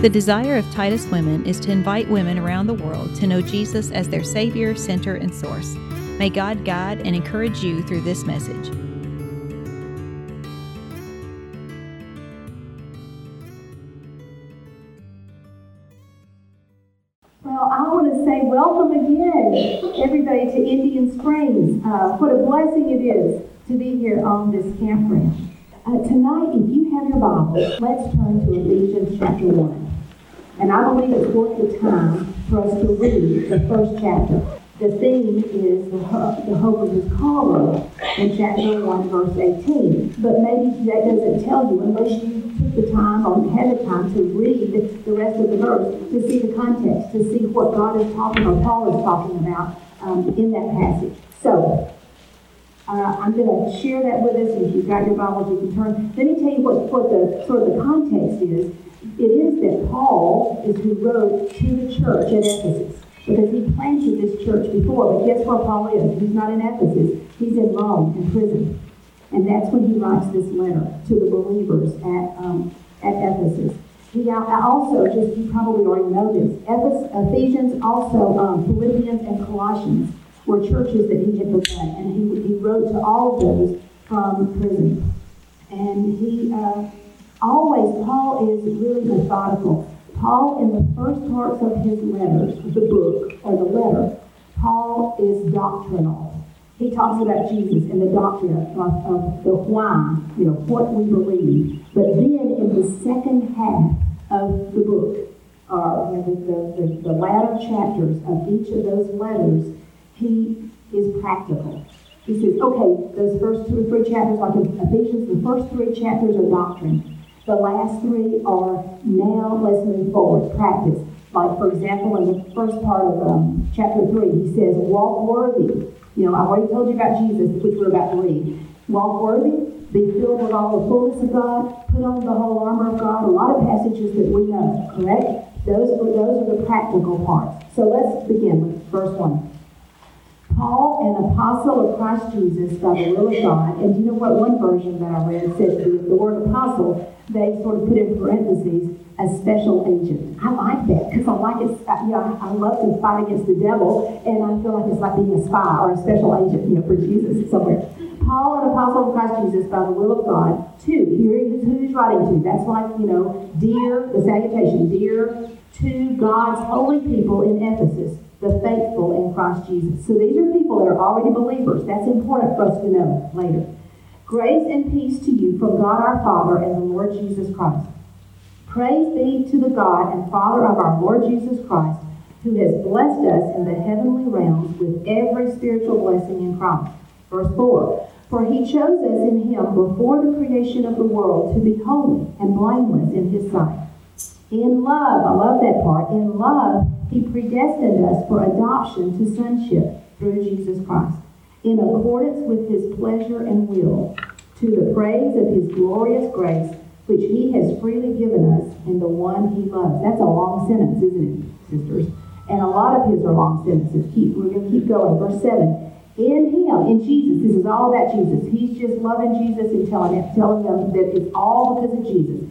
The desire of Titus Women is to invite women around the world to know Jesus as their Savior, center, and source. May God guide and encourage you through this message. Well, I want to say welcome again, everybody, to Indian Springs. Uh, what a blessing it is to be here on this campground. Uh, tonight, if you have your Bible, let's turn to Ephesians chapter 1. And I believe it's worth the time for us to read the first chapter. The theme is the, the hope of his calling in chapter 1, verse 18. But maybe that doesn't tell you unless you took the time had the time to read the rest of the verse to see the context, to see what God is talking or Paul is talking about um, in that passage. So, uh, I'm going to share that with us. If you've got your Bibles, you can turn. Let me tell you what, what the sort of the context is it is that Paul is who wrote to the church at Ephesus. Because he planted this church before, but guess where Paul is? He's not in Ephesus. He's in Rome, in prison. And that's when he writes this letter to the believers at, um, at Ephesus. He also, just you probably already know this, Ephesians, also um, Philippians and Colossians were churches that he had begun. And he, he wrote to all of those from prison. And he, uh, always, Paul is really methodical. Paul, in the first parts of his letters, the book or the letter, Paul is doctrinal. He talks about Jesus and the doctrine of, of the why, you know, what we believe. But then in the second half of the book, or you know, the, the, the latter chapters of each of those letters, he is practical. He says, okay, those first two or three chapters, like Ephesians, the first three chapters are doctrine. The last three are now let's move forward, practice. Like, for example, in the first part of um, chapter 3, he says, walk worthy. You know, I already told you about Jesus, which we're about to read. Walk worthy, be filled with all the fullness of God, put on the whole armor of God. A lot of passages that we know, correct? Those, those are the practical parts. So let's begin with verse 1. Paul, an apostle of Christ Jesus by the will of God. And you know what? One version that I read said the, the word apostle, they sort of put in parentheses, a special agent. I like that because I like it. You know, I love to fight against the devil, and I feel like it's like being a spy or a special agent, you know, for Jesus somewhere. Paul, an apostle of Christ Jesus by the will of God. Two, here is who he's writing to. That's like, you know, dear, the salutation, dear to God's holy people in Ephesus the faithful in Christ Jesus. So these are people that are already believers. That's important for us to know later. Grace and peace to you from God our Father and the Lord Jesus Christ. Praise be to the God and Father of our Lord Jesus Christ, who has blessed us in the heavenly realms with every spiritual blessing in Christ. Verse 4 For he chose us in him before the creation of the world to be holy and blameless in his sight. In love, I love that part, in love, he predestined us for adoption to sonship through Jesus Christ, in accordance with his pleasure and will, to the praise of his glorious grace, which he has freely given us in the one he loves. That's a long sentence, isn't it, sisters? And a lot of his are long sentences. Keep, we're going to keep going. Verse 7. In him, in Jesus, this is all about Jesus. He's just loving Jesus and telling, him, telling them that it's all because of Jesus.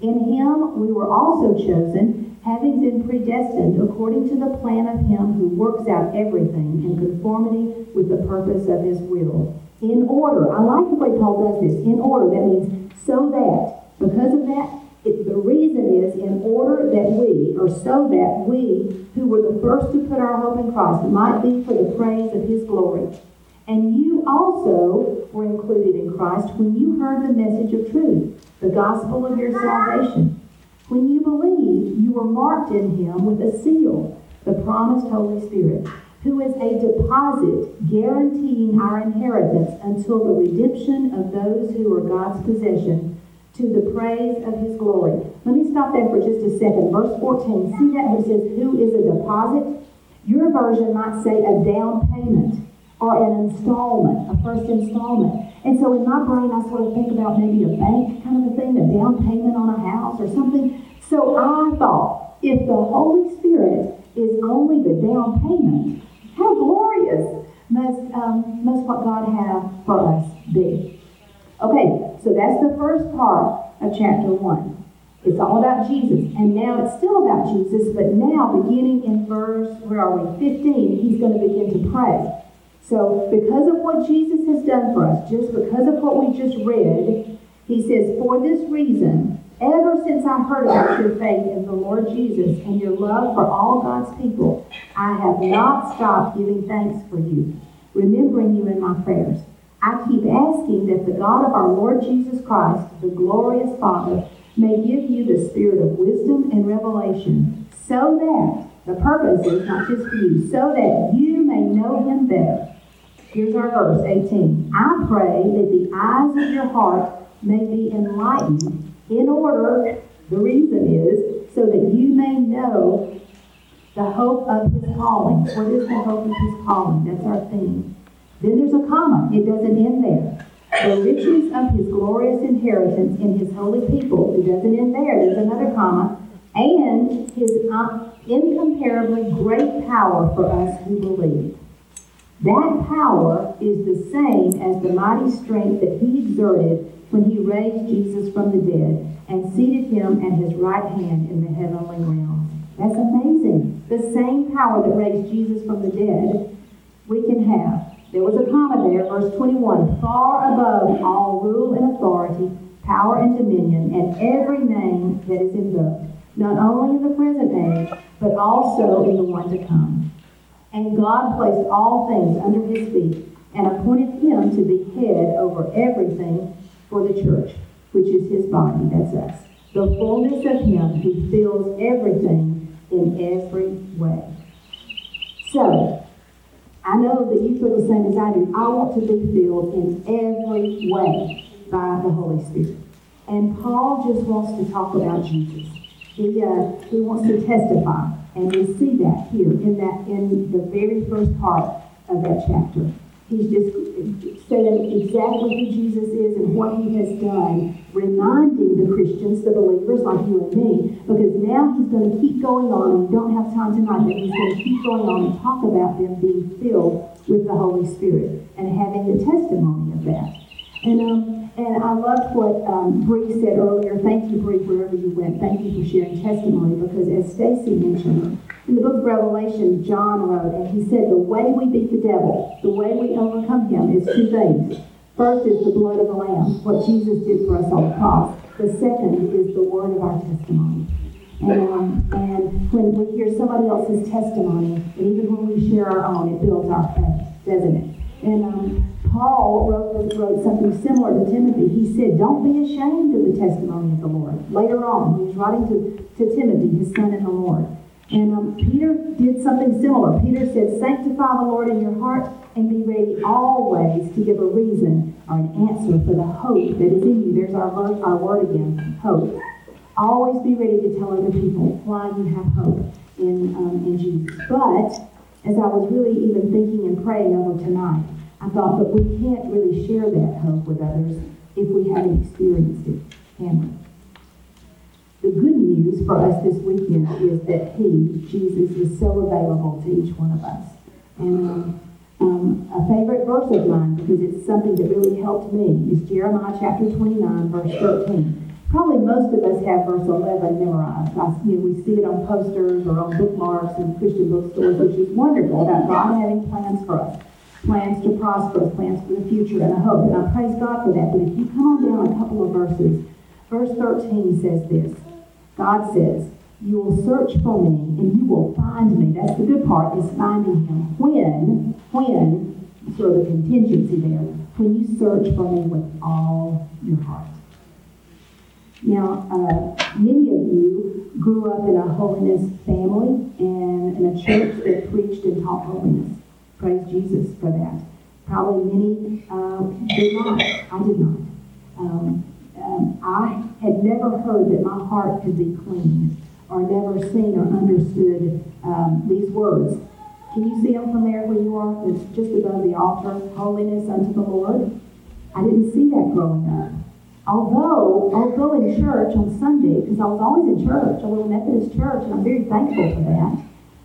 in Him we were also chosen having been predestined according to the plan of him who works out everything in conformity with the purpose of his will. In order, I like the way Paul does this. In order, that means so that, because of that, it, the reason is in order that we, or so that we, who were the first to put our hope in Christ, might be for the praise of his glory. And you also were included in Christ when you heard the message of truth, the gospel of your salvation. When you believed, you were marked in him with a seal, the promised Holy Spirit, who is a deposit guaranteeing our inheritance until the redemption of those who are God's possession to the praise of his glory. Let me stop there for just a second. Verse 14, see that it says, Who is a deposit? Your version might say a down payment or an installment, a first installment. And so in my brain, I sort of think about maybe a bank kind of a thing, a down payment on a house or something. So I thought, if the Holy Spirit is only the down payment, how glorious must, um, must what God have for us be. Okay, so that's the first part of chapter 1. It's all about Jesus. And now it's still about Jesus, but now beginning in verse, where are we? 15, he's going to begin to pray. So because of what Jesus has done for us, just because of what we just read, he says, For this reason, ever since I heard about your faith in the Lord Jesus and your love for all God's people, I have not stopped giving thanks for you, remembering you in my prayers. I keep asking that the God of our Lord Jesus Christ, the glorious Father, may give you the spirit of wisdom and revelation, so that the purpose is not just for you, so that you may know him better. Here's our verse 18. I pray that the eyes of your heart may be enlightened in order, the reason is, so that you may know the hope of his calling. What is the hope of his calling? That's our theme. Then there's a comma. It doesn't end there. The riches of his glorious inheritance in his holy people. It doesn't end there. There's another comma. And his uh, incomparably great power for us who believe. That power is the same as the mighty strength that he exerted when he raised Jesus from the dead and seated him at his right hand in the heavenly realms. That's amazing. The same power that raised Jesus from the dead, we can have. There was a comma there, verse 21, far above all rule and authority, power and dominion, and every name that is invoked, not only in the present age, but also in the one to come. And God placed all things under his feet and appointed him to be head over everything for the church, which is his body, that's us. The fullness of him who fills everything in every way. So, I know that you feel the same as I do. I want to be filled in every way by the Holy Spirit. And Paul just wants to talk about Jesus. He, uh, he wants to testify. And we see that here in that in the very first part of that chapter. He's just saying exactly who Jesus is and what he has done, reminding the Christians, the believers like you and me, because now he's going to keep going on, and we don't have time tonight, but he's going to keep going on and talk about them being filled with the Holy Spirit and having the testimony of that. And um, and I loved what um, Bree said earlier. Thank you, Bree, wherever you went. Thank you for sharing testimony because, as Stacy mentioned, in the book of Revelation, John wrote, and he said, The way we beat the devil, the way we overcome him is two things. First is the blood of the Lamb, what Jesus did for us on the cross. The second is the word of our testimony. And, um, and when we hear somebody else's testimony, and even when we share our own, it builds our faith, doesn't it? And um, Paul wrote, wrote something similar to Timothy. He said, Don't be ashamed of the testimony of the Lord. Later on, he was writing to, to Timothy, his son in the Lord. And um, Peter did something similar. Peter said, Sanctify the Lord in your heart and be ready always to give a reason or an answer for the hope that is in you. There's our, word, our word again hope. Always be ready to tell other people why you have hope in, um, in Jesus. But as I was really even thinking and praying over tonight, I thought, but we can't really share that hope with others if we haven't experienced it, can we? The good news for us this weekend is that He, Jesus, is so available to each one of us. And um, a favorite verse of mine, because it's something that really helped me, is Jeremiah chapter 29, verse 13. Probably most of us have verse 11 memorized. I, you know, we see it on posters or on bookmarks in Christian bookstores, which is wonderful about God having plans for us plans to prosper, plans for the future, and a hope. And I praise God for that. But if you come on down a couple of verses, verse 13 says this God says, You will search for me and you will find me. That's the good part, is finding him. When, when, sort of the contingency there, when you search for me with all your heart. Now, uh, many of you grew up in a holiness family and in a church that preached and taught holiness. Praise Jesus for that. Probably many uh, did not. I did not. Um, um, I had never heard that my heart could be clean, or never seen or understood um, these words. Can you see them from there where you are? It's just above the altar, holiness unto the Lord. I didn't see that growing up. Although, although in church on Sunday, because I was always in church, I a little Methodist church, and I'm very thankful for that,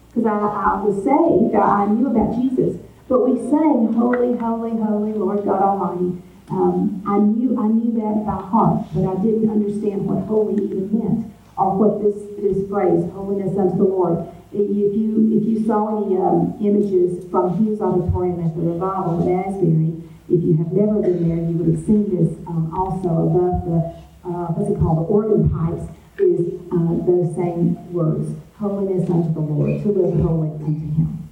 because I, I was saved, I, I knew about Jesus. But we sang, Holy, Holy, Holy, Lord God Almighty. Um, I knew I knew that by heart, but I didn't understand what holy even meant, or what this this phrase, holiness unto the Lord. If you if you saw any um, images from Hughes Auditorium at the revival at Asbury, if you have never been there, you would have seen this um, also above the uh, what's it called the organ pipes is uh, those same words, holiness unto the Lord, to live holy unto Him.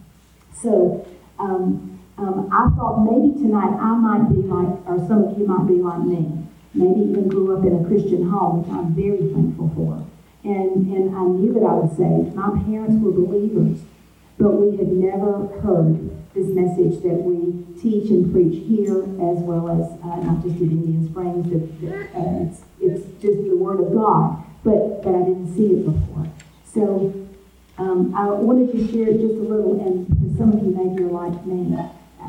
So. Um, um, I thought maybe tonight I might be like, or some of you might be like me. Maybe even grew up in a Christian home, which I'm very thankful for. And, and I knew that I was saved. My parents were believers, but we had never heard this message that we teach and preach here, as well as uh, not just at Indian Springs, that, that uh, it's, it's just the Word of God. But, but I didn't see it before. So um, I wanted to share just a little, and some of you maybe are like me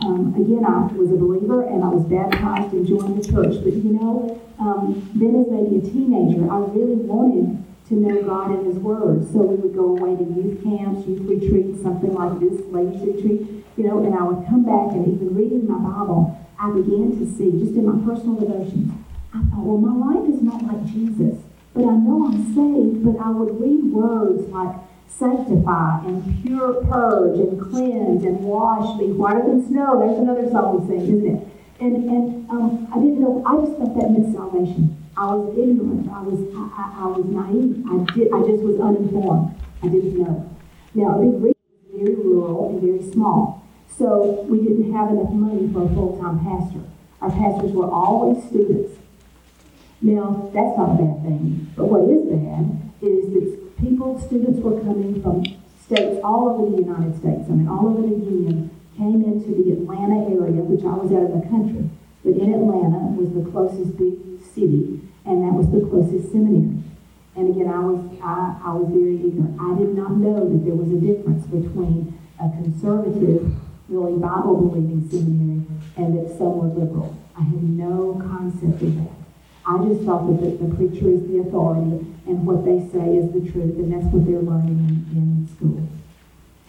um, again, I was a believer and I was baptized and joined the church. But you know, um, then as maybe a teenager, I really wanted to know God and His Word. So we would go away to youth camps, youth retreats, something like this, ladies retreat, you know, and I would come back and even reading my Bible, I began to see, just in my personal devotions, I thought, well, my life is not like Jesus, but I know I'm saved, but I would read words like, sanctify and pure purge and cleanse and wash me whiter than snow. There's another song we sing, isn't it? And and um, I didn't know. I just thought that meant salvation. I was ignorant. I was I, I, I was naive. I did. I just was uninformed. I didn't know. Now, Big Ridge was very rural and very small, so we didn't have enough money for a full-time pastor. Our pastors were always students. Now, that's not a bad thing, but what is bad is that people, students were coming from states all over the United States, I mean, all over the Union, came into the Atlanta area, which I was out of the country. But in Atlanta was the closest big city, and that was the closest seminary. And again, I was I, I was very ignorant. I did not know that there was a difference between a conservative, really Bible believing seminary and that some were liberal. I had no concept of that. I just thought that the, the preacher is the authority and what they say is the truth, and that's what they're learning in, in school.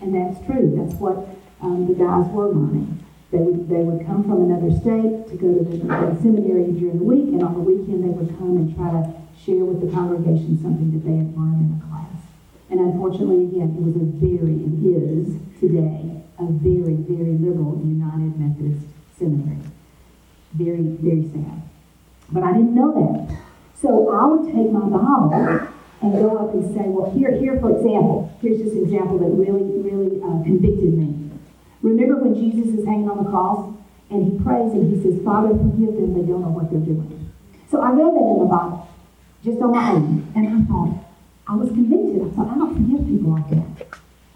And that's true. That's what um, the guys were learning. They would, they would come from another state to go to the, the seminary during the week, and on the weekend they would come and try to share with the congregation something that they had learned in a class. And unfortunately, again, it was a very, it is today, a very, very liberal United Methodist seminary. Very, very sad. But I didn't know that. So I would take my Bible and go up and say, well, here, here, for example, here's an example that really, really uh, convicted me. Remember when Jesus is hanging on the cross and he prays and he says, Father, forgive them, they don't know what they're doing. So I read that in the Bible, just on my own, and I thought, I was convicted. I thought, I don't forgive people like that.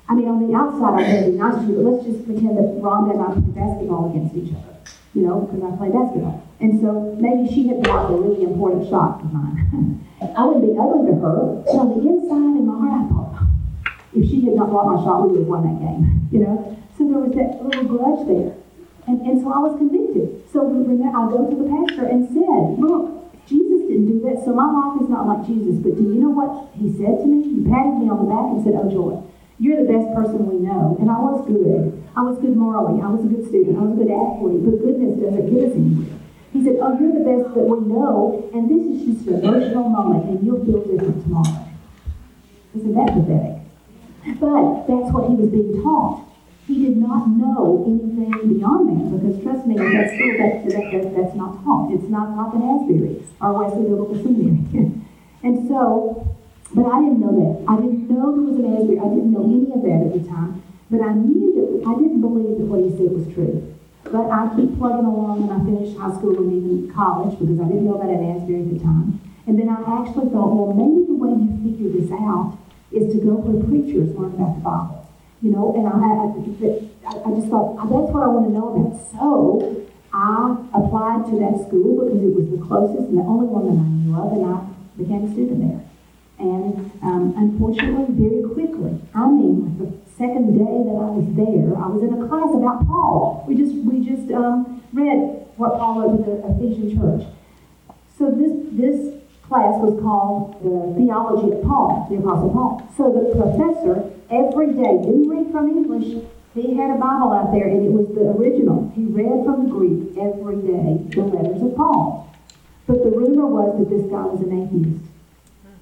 I mean, on the outside, I may be nice to you, but let's just pretend that Rhonda and I play basketball against each other you know, because I play basketball. And so maybe she had blocked a really important shot of mine. I would be ugly to her, but on the inside in my heart, I thought, if she had not blocked my shot, we would have won that game, you know? So there was that little grudge there. And, and so I was convicted. So I go to the pastor and said, look, Jesus didn't do that, so my life is not like Jesus. But do you know what he said to me? He patted me on the back and said, oh, Joy, you're the best person we know. And I was good. I was good morally. I was a good student. I was a good athlete. But goodness doesn't get us anywhere. He said, Oh, you're the best that we know. And this is just an emotional moment, and you'll feel different tomorrow. Isn't that pathetic? But that's what he was being taught. He did not know anything beyond that because, trust me, at school, that, that, that, that's not taught. It's not like an Asbury or Wesley Biblical Seminary. and so, but I didn't know that. I didn't know there was an Asbury. I didn't know any of that at the time. But I knew that I didn't believe that what he said was true. But I keep plugging along and I finished high school and even college because I didn't know about an Asbury at the time. And then I actually thought, well, maybe the way you figure this out is to go where preachers learn about the Bible. You know, and I, I, I just thought, oh, that's what I want to know about. So I applied to that school because it was the closest and the only one that I knew of, and I became a student there. And um, unfortunately, very quickly, I mean, the second day that I was there, I was in a class about Paul. We just we just um, read what Paul wrote to the Ephesian church. So this this class was called the Theology of Paul, the Apostle Paul. So the professor every day didn't read from English. He had a Bible out there, and it was the original. He read from the Greek every day the letters of Paul. But the rumor was that this guy was an atheist.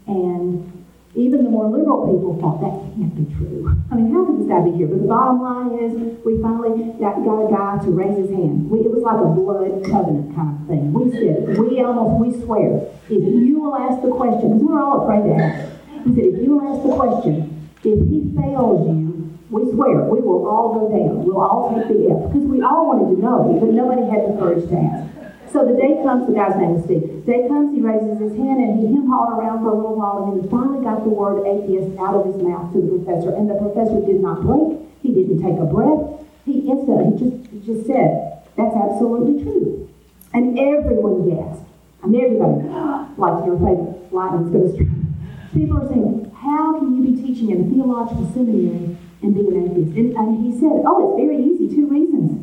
And even the more liberal people thought that can't be true. I mean, how could this guy be here? But the bottom line is, we finally got, got a guy to raise his hand. We, it was like a blood covenant kind of thing. We said, we almost, we swear, if you will ask the question, because we're all afraid to ask. He said, if you will ask the question, if he fails you, we swear, we will all go down. We'll all take the F. Because we all wanted to know, but nobody had the courage to ask. So the day comes, the guy's name is Steve. Day comes, he raises his hand and he hem hawed around for a little while and then he finally got the word atheist out of his mouth to the professor. And the professor did not blink. He didn't take a breath. He instantly, he just, he just said, that's absolutely true. And everyone gasped. I mean, everybody, like your favorite lightning's going to strike. People are saying, how can you be teaching in a theological seminary and be an atheist? And, and he said, oh, it's very easy. Two reasons.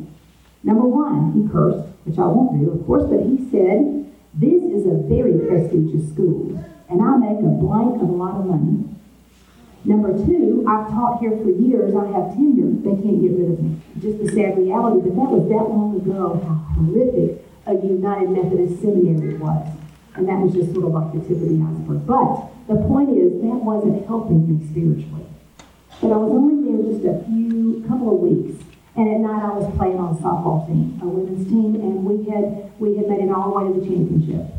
Number one, he cursed, which I won't do, of course, but he said, This is a very prestigious school, and I make a blank of a lot of money. Number two, I've taught here for years, I have tenure, they can't get rid of me. Just the sad reality, but that was that long ago, how horrific a United Methodist seminary was. And that was just sort of like the tip of the iceberg. But the point is, that wasn't helping me spiritually. But I was only there just a few, couple of weeks. And at night I was playing on a softball team, a women's team, and we had we had made it all the way to the championship.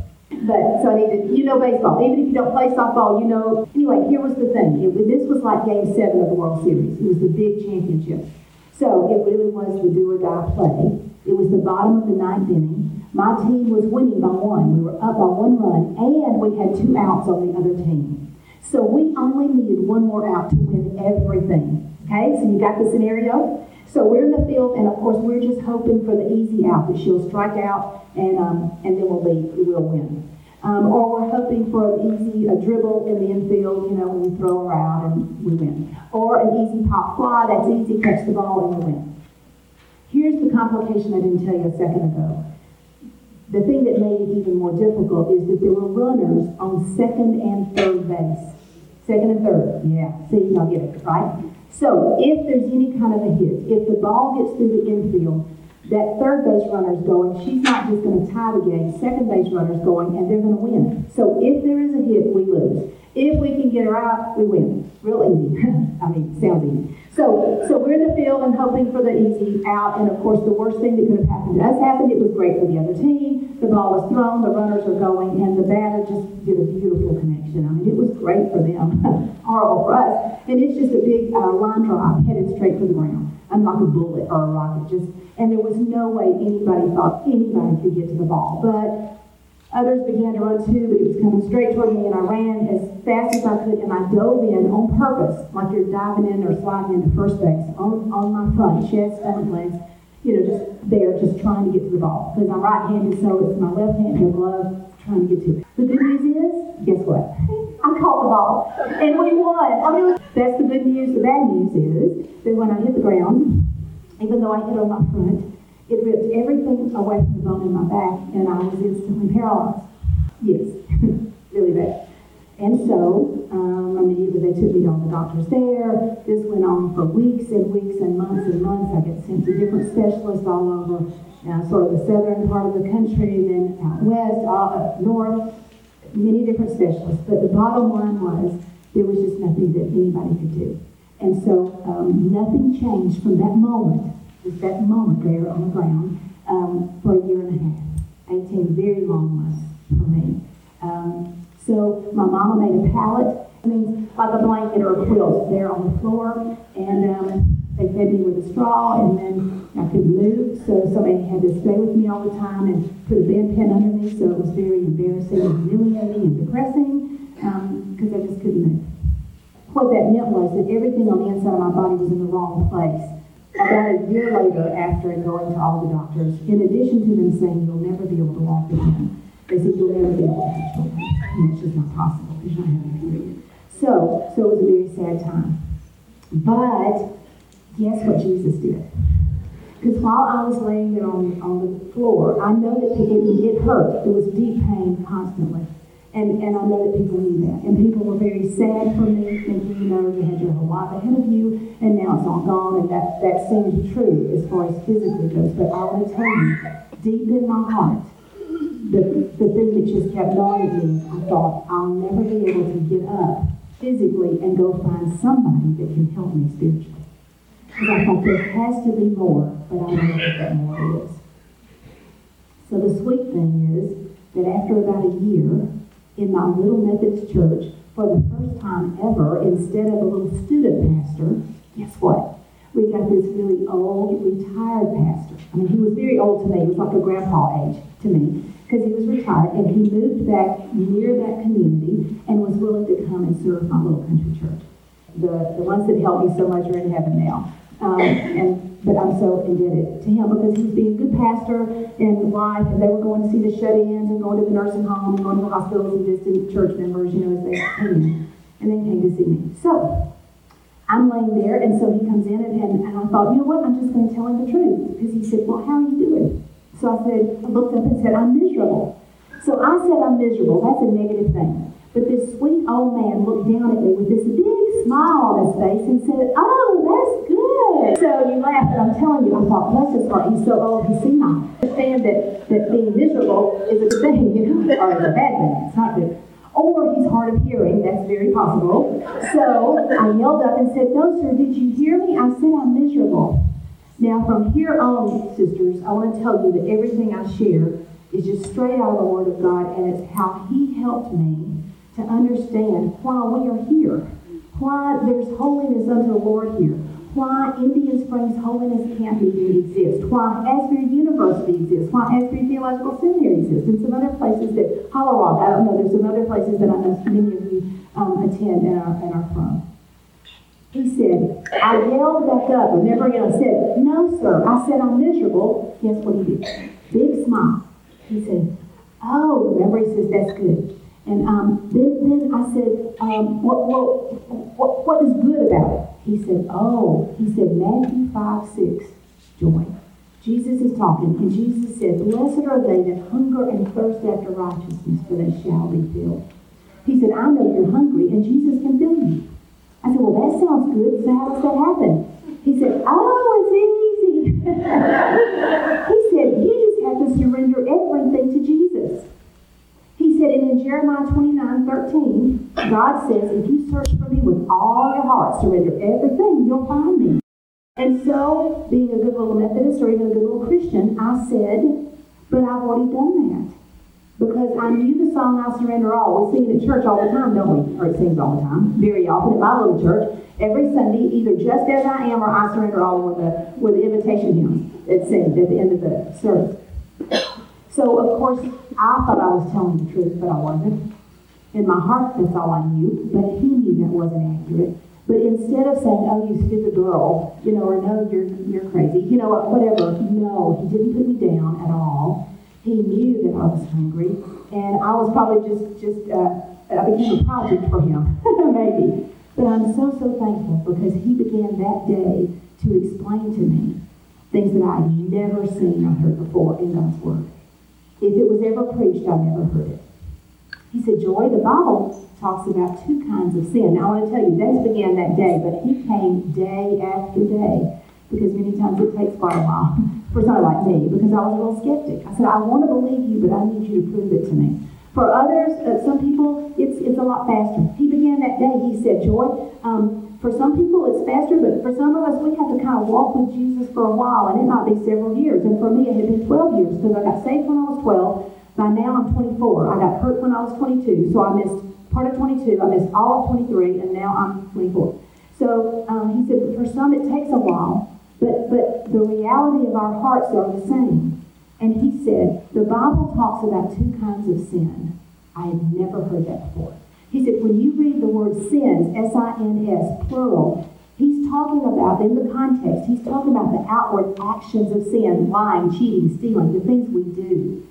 But so I needed, you know baseball. Even if you don't play softball, you know. Anyway, here was the thing. It, this was like Game Seven of the World Series. It was the big championship. So it really was the do or die play. It was the bottom of the ninth inning. My team was winning by one. We were up by one run, and we had two outs on the other team. So we only needed one more out to win everything. Okay, so you got the scenario. So we're in the field, and of course, we're just hoping for the easy out that she'll strike out, and um, and then we'll leave. We will win. Um, or we're hoping for an easy a dribble in the infield, you know, when we throw her out and we win. Or an easy pop fly, that's easy, catch the ball and we win. Here's the complication I didn't tell you a second ago. The thing that made it even more difficult is that there were runners on second and third base. Second and third, yeah. See, y'all get it, right? So if there's any kind of a hit, if the ball gets through the infield, that third base runner's going, she's not just going to tie the game. Second base runner's going, and they're going to win. So if there is a hit, we lose. If we can get her out, we win. Real easy. I mean, sounds easy. So, so we're in the field and hoping for the easy out. And of course, the worst thing that could have happened to us happened. It was great for the other team. The ball was thrown, the runners are going, and the batter just did a beautiful connection. I mean, it was great for them, horrible for us. And it's just a big uh, line drive headed straight for the ground. I'm like a bullet or a rocket. Just and there was no way anybody thought anybody could get to the ball. But Others began to run too, but it was coming straight toward me, and I ran as fast as I could, and I dove in on purpose, like you're diving in or sliding into first base, on, on my front, chest, stomach, legs, you know, just there, just trying to get to the ball. Because I'm right-handed, so it's my left hand a glove trying to get to it. The good news is, guess what? I caught the ball, and we won. I mean, that's the good news. The bad news is that when I hit the ground, even though I hit on my front, it ripped everything away from the bone in my back, and I was instantly paralyzed. Yes, really bad. And so, um, immediately they took me to all the doctors there. This went on for weeks and weeks and months and months. I got sent to different specialists all over, uh, sort of the southern part of the country, then out west, all up north, many different specialists. But the bottom line was there was just nothing that anybody could do. And so um, nothing changed from that moment was that moment there on the ground um, for a year and a half. 18 very long months for me. Um, so my mama made a pallet, I mean, like a blanket or a quilt there on the floor, and um, they fed me with a straw, and then I couldn't move, so somebody had to stay with me all the time and put a bedpan under me, so it was very embarrassing and humiliating and depressing because um, I just couldn't move. What that meant was that everything on the inside of my body was in the wrong place. About a year later, after going to all the doctors, in addition to them saying you'll never be able to walk again, they said you'll never be able to children. And it's just not possible. He's not having a period. So, so it was a very sad time. But guess what Jesus did? Because while I was laying there on, on the floor, I know that it, it hurt. It was deep pain constantly. And, and I know that people knew that. And people were very sad for me, thinking, you know, you had your whole life ahead of you, and now it's all gone. And that, that seemed true as far as physically goes. But I want to tell you, deep in my heart, the, the thing that just kept at me, I thought, I'll never be able to get up physically and go find somebody that can help me spiritually. Because I thought there has to be more, but I don't know what that more is. So the sweet thing is that after about a year in my little Methodist church, for the first time ever, instead of a little student pastor, guess what? We got this really old, retired pastor. I mean, he was very old to me. He was like a grandpa age to me because he was retired and he moved back near that community and was willing to come and serve my little country church. The, the ones that helped me so much are in heaven now. Um, and but I'm so indebted to him because he was being a good pastor and wife, and they were going to see the shut-ins and going to the nursing home and going to the hospitals and visiting church members, you know, as they came. And then came to see me. So I'm laying there, and so he comes in, and, and, and I thought, you know what? I'm just going to tell him the truth because he said, well, how are you? So I said, I looked up and said, I'm miserable. So I said I'm miserable. That's a negative thing. But this sweet old man looked down at me with this big smile on his face and said, Oh, that's good. So you laugh, and I'm telling you, I thought, bless his heart, he's so old, he's senile. Understand that, that being miserable is a good thing, you know, or a bad thing. It's not good. Or he's hard of hearing, that's very possible. So I yelled up and said, No, sir, did you hear me? I said I'm miserable. Now, from here on, sisters, I want to tell you that everything I share is just straight out of the Word of God, and it's how He helped me to understand why we are here why there's holiness unto the Lord here, why Indian Springs Holiness Camp even exists, why Asbury University exists, why Asbury Theological Seminary exists, and some other places that, Hollow Rock, I don't know, there's some other places that I know many of you um, attend and are, and are from. He said, I yelled back up, never I said, No, sir. I said, I'm miserable. Guess what he did? Big smile. He said, Oh, remember, he says, That's good. And um, then, then I said, um, what, what, what, what is good about it? He said, oh, he said, Matthew 5, 6, joy. Jesus is talking, and Jesus said, Blessed are they that hunger and thirst after righteousness, for they shall be filled. He said, I know you're hungry, and Jesus can fill you. I said, Well, that sounds good, so how does that happen? He said, Oh, it's easy. he said, You just have to surrender everything to Jesus He said, And in Jeremiah 29 13, God says, if you search for me with all your heart, surrender everything, you'll find me. And so, being a good little Methodist or even a good little Christian, I said, but I've already done that. Because I knew the song I Surrender All. We sing it at church all the time, don't we? Or it sings all the time, very often at my little church. Every Sunday, either just as I am or I surrender all with the with the invitation hymns. It's sings at the end of the service. So, of course, I thought I was telling the truth, but I wasn't. In my heart, that's all I knew, but he knew that wasn't accurate. But instead of saying, oh, you stupid girl, you know, or no, you're, you're crazy, you know, whatever, no, he didn't put me down at all. He knew that I was hungry, and I was probably just, just uh, I became a project for him, maybe. But I'm so, so thankful because he began that day to explain to me things that I had never seen or heard before in God's Word. If it was ever preached, I never heard it. He said, Joy, the Bible talks about two kinds of sin. Now, I want to tell you, this began that day, but he came day after day because many times it takes quite a while for somebody like me because I was a little skeptic. I said, I want to believe you, but I need you to prove it to me. For others, uh, some people, it's, it's a lot faster. He began that day, he said, Joy, um, for some people, it's faster, but for some of us, we have to kind of walk with Jesus for a while, and it might be several years. And for me, it had been 12 years because I got saved when I was 12. By now, I'm 24. I got hurt when I was 22, so I missed part of 22. I missed all of 23, and now I'm 24. So um, he said, for some, it takes a while, but, but the reality of our hearts are the same. And he said, the Bible talks about two kinds of sin. I had never heard that before. He said, when you read the word sins, S-I-N-S, plural, he's talking about, in the context, he's talking about the outward actions of sin, lying, cheating, stealing, the things we do.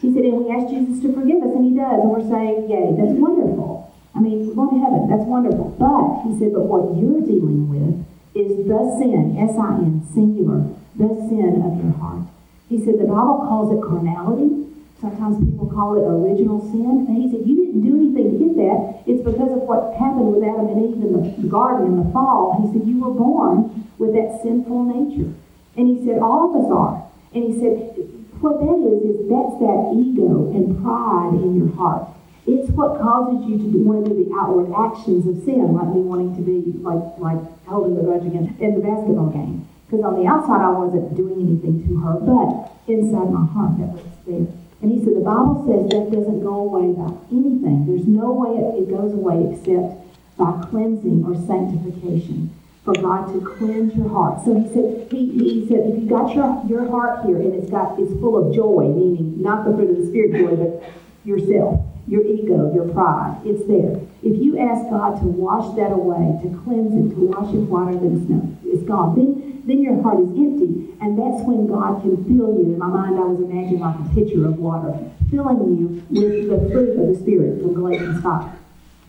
He said, and we ask Jesus to forgive us, and he does, and we're saying, yay, that's wonderful. I mean, we're going to heaven. That's wonderful. But, he said, but what you're dealing with is the sin, S-I-N, singular, the sin of your heart. He said the Bible calls it carnality. Sometimes people call it original sin. And he said, you didn't do anything to get that. It's because of what happened with Adam and Eve in the garden in the fall. He said, you were born with that sinful nature. And he said, all of us are. And he said, what that is, is that's that ego and pride in your heart. It's what causes you to want to do the outward actions of sin, like me wanting to be like like holding the grudge again in the basketball game. Because on the outside I wasn't doing anything to her, but inside my heart that was there. And he said, the Bible says that doesn't go away by anything. There's no way it, goes away except by cleansing or sanctification. For God to cleanse your heart. So he said, he, he said, if you got your, your heart here and it's got it's full of joy, meaning not the fruit of the spirit joy, but yourself, your ego, your pride, it's there. If you ask God to wash that away, to cleanse it, to wash it whiter than snow, it's gone. Then then your heart is empty, and that's when God can fill you. In my mind, I was imagining like a pitcher of water, filling you with the fruit of the Spirit from Galatians 5.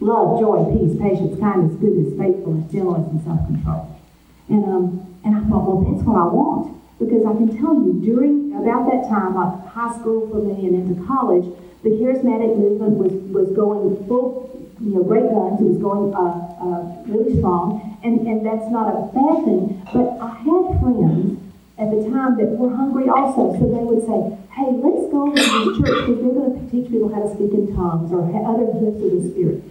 Love, joy, peace, patience, kindness, goodness, faithfulness, gentleness, and self-control. And, um, and I thought, well, that's what I want. Because I can tell you, during about that time, like high school for me and into college, the charismatic movement was, was going full, you know, great guns. It was going uh, uh, really strong and, and that's not a bad thing. But I had friends at the time that were hungry also, so they would say, hey, let's go to this church because they're going to teach people how to speak in tongues or other gifts of the Spirit.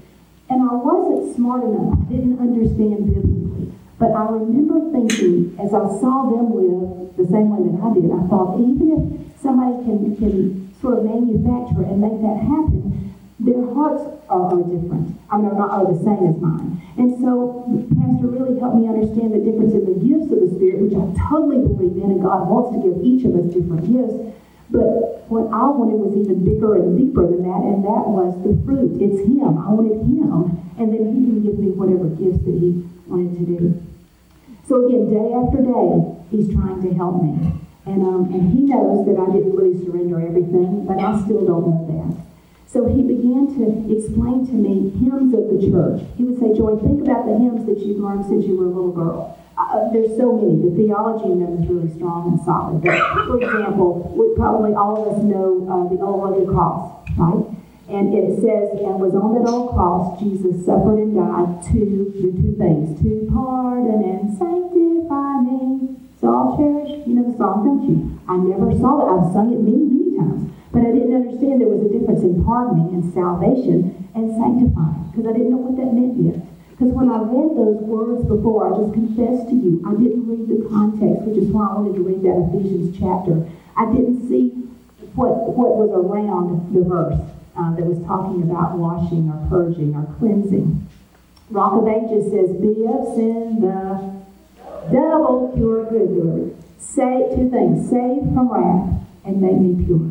And I wasn't smart enough, I didn't understand biblically. But I remember thinking, as I saw them live the same way that I did, I thought, even if somebody can, can sort of manufacture and make that happen, their hearts are, are different. I mean, are not are the same as mine. And so, Pastor really helped me understand the difference in the gifts of the Spirit, which I totally believe in, and God wants to give each of us different gifts. But what I wanted was even bigger and deeper than that, and that was the fruit. It's Him. I wanted Him, and then He can give me whatever gifts that He wanted to do. So again, day after day, He's trying to help me. And, um, and He knows that I didn't really surrender everything, but I still don't know that. So he began to explain to me hymns of the church. He would say, Joy, think about the hymns that you've learned since you were a little girl. Uh, there's so many. The theology in them is really strong and solid. But for example, we probably all of us know uh, the old rugged cross, right? And it says, and was on that old cross, Jesus suffered and died to do two things, to pardon and sanctify me. So I'll cherish, you know the song, don't you? I never saw that. I've sung it many, many times. But I didn't understand there was a difference in pardoning and salvation and sanctifying because I didn't know what that meant yet. Because when I read those words before, I just confessed to you, I didn't read the context, which is why I wanted to read that Ephesians chapter. I didn't see what, what was around the verse uh, that was talking about washing or purging or cleansing. Rock of Ages says, Be of sin the double pure good. Word. Say two things, save from wrath and make me pure.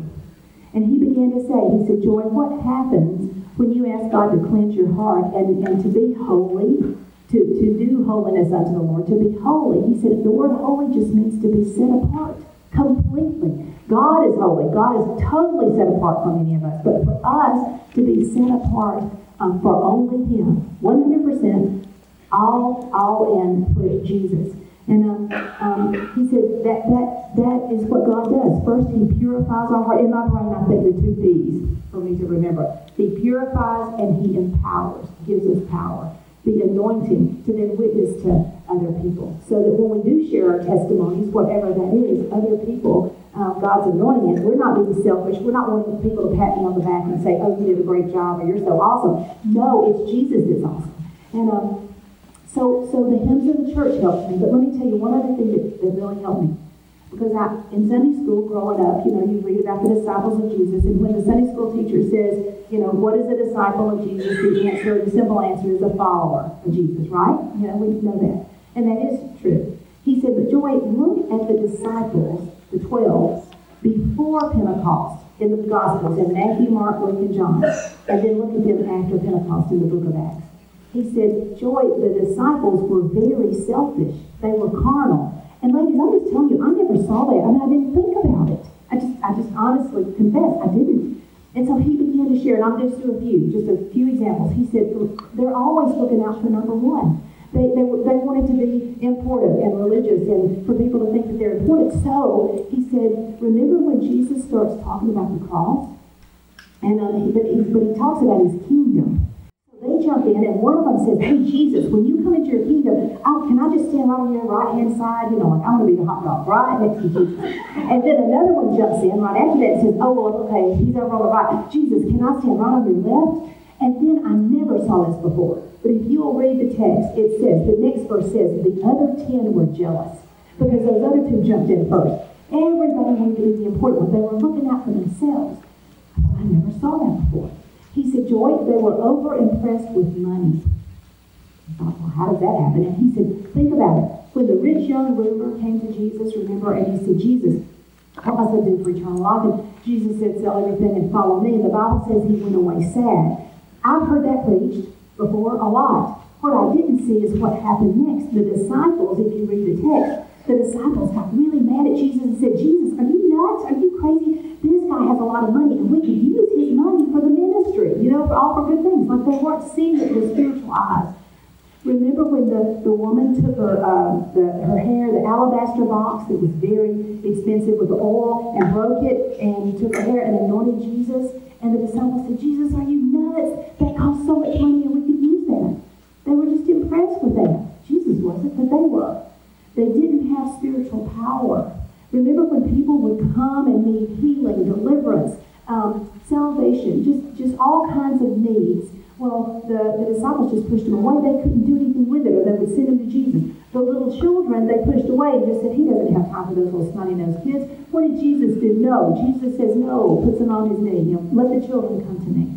And he began to say, he said, Joy, what happens when you ask God to cleanse your heart and, and to be holy, to, to do holiness unto the Lord, to be holy? He said, the word holy just means to be set apart completely. God is holy. God is totally set apart from any of us. But for us to be set apart um, for only Him, 100%, all, all in for Jesus. And um, um, he said that, that that is what God does. First, he purifies our heart. In my brain, I think the two P's for me to remember. He purifies and he empowers, gives us power. The anointing to then witness to other people. So that when we do share our testimonies, whatever that is, other people, um, God's anointing it. We're not being selfish. We're not wanting people to pat me on the back and say, oh, you did a great job or you're so awesome. No, it's Jesus that's awesome. And um, so, so the hymns of the church helped me. But let me tell you one other thing that, that really helped me. Because I, in Sunday school growing up, you know, you read about the disciples of Jesus, and when the Sunday school teacher says, you know, what is a disciple of Jesus? The answer, the simple answer is a follower of Jesus, right? You know, we know that. And that is true. He said, but Joy, look at the disciples, the 12, before Pentecost in the Gospels, in Matthew, Mark, Luke, and John. And then look at them after Pentecost in the book of Acts. He said, Joy, the disciples were very selfish. They were carnal. And ladies, I'm just telling you, I never saw that. I mean, I didn't think about it. I just, I just honestly confess, I didn't. And so he began to share, and I'm just do a few, just a few examples. He said they're always looking out for number one. They, they, they wanted to be important and religious and for people to think that they're important. So he said, remember when Jesus starts talking about the cross? And um, but, he, but he talks about his kingdom. They jump in, and one of them says, Hey, Jesus, when you come into your kingdom, oh, can I just stand right on your right hand side? You know, like I'm going to be the hot dog right next to Jesus. And then another one jumps in right after that and says, Oh, well, okay, he's over on the right. Jesus, can I stand right on your left? And then I never saw this before. But if you will read the text, it says, the next verse says, the other ten were jealous because those other two jumped in first. Everybody wanted to be the important one. They were looking out for themselves. I I never saw that before. He said, Joy, they were over impressed with money. I thought, well, how does that happen? And he said, think about it. When the rich young ruler came to Jesus, remember, and he said, Jesus, what must I do for eternal life? And Jesus said, sell everything and follow me. And the Bible says he went away sad. I've heard that preached before a lot. What I didn't see is what happened next. The disciples, if you read the text, the disciples got really mad at Jesus and said, Jesus, are you nuts? Are you crazy? This guy has a lot of money, and we could use his money for the ministry, you know, for all for good things. Like they weren't seeing it with spiritual eyes. Remember when the, the woman took her, uh, the, her hair, the alabaster box that was very expensive with oil, and broke it, and took her hair and anointed Jesus? And the disciples said, Jesus, are you nuts? That cost so much money and we could use that. They were just impressed with that. Jesus wasn't, but they were. They didn't have spiritual power. Remember when people would come and need healing, deliverance, um, salvation, just, just all kinds of needs. Well, the, the disciples just pushed them away. They couldn't do anything with it, or they would send them to Jesus. The little children they pushed away and just said, He doesn't have time for those little snotty nosed kids. What did Jesus do? No. Jesus says no, puts them on his knee. You know, let the children come to me.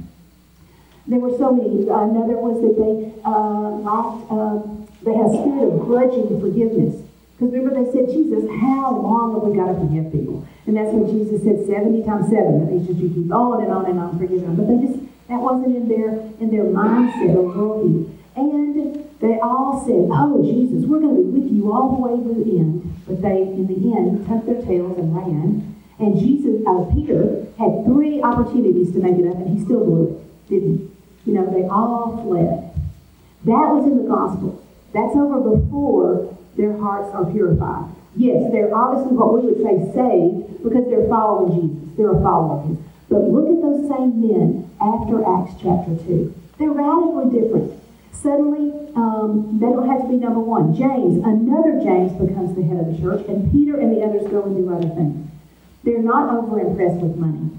There were so many. Another was that they uh, lacked, uh, they had a spirit of grudging forgiveness. Because remember, they said, Jesus, how long have we got to forgive people? And that's when Jesus said 70 times 7. That said, you keep on and on and on forgiving them. But they just, that wasn't in their, in their mindset or worldview. And they all said, Oh, Jesus, we're going to be with you all the way to the end. But they, in the end, tucked their tails and ran. And Jesus, uh, Peter, had three opportunities to make it up, and he still blew it, didn't he? You know, they all fled. That was in the gospel. That's over before their hearts are purified. Yes, they're obviously what we would say saved because they're following Jesus. They're a follower of his. But look at those same men after Acts chapter 2. They're radically different. Suddenly, um, they don't have to be number one. James, another James, becomes the head of the church, and Peter and the others go and do other things. They're not over impressed with money.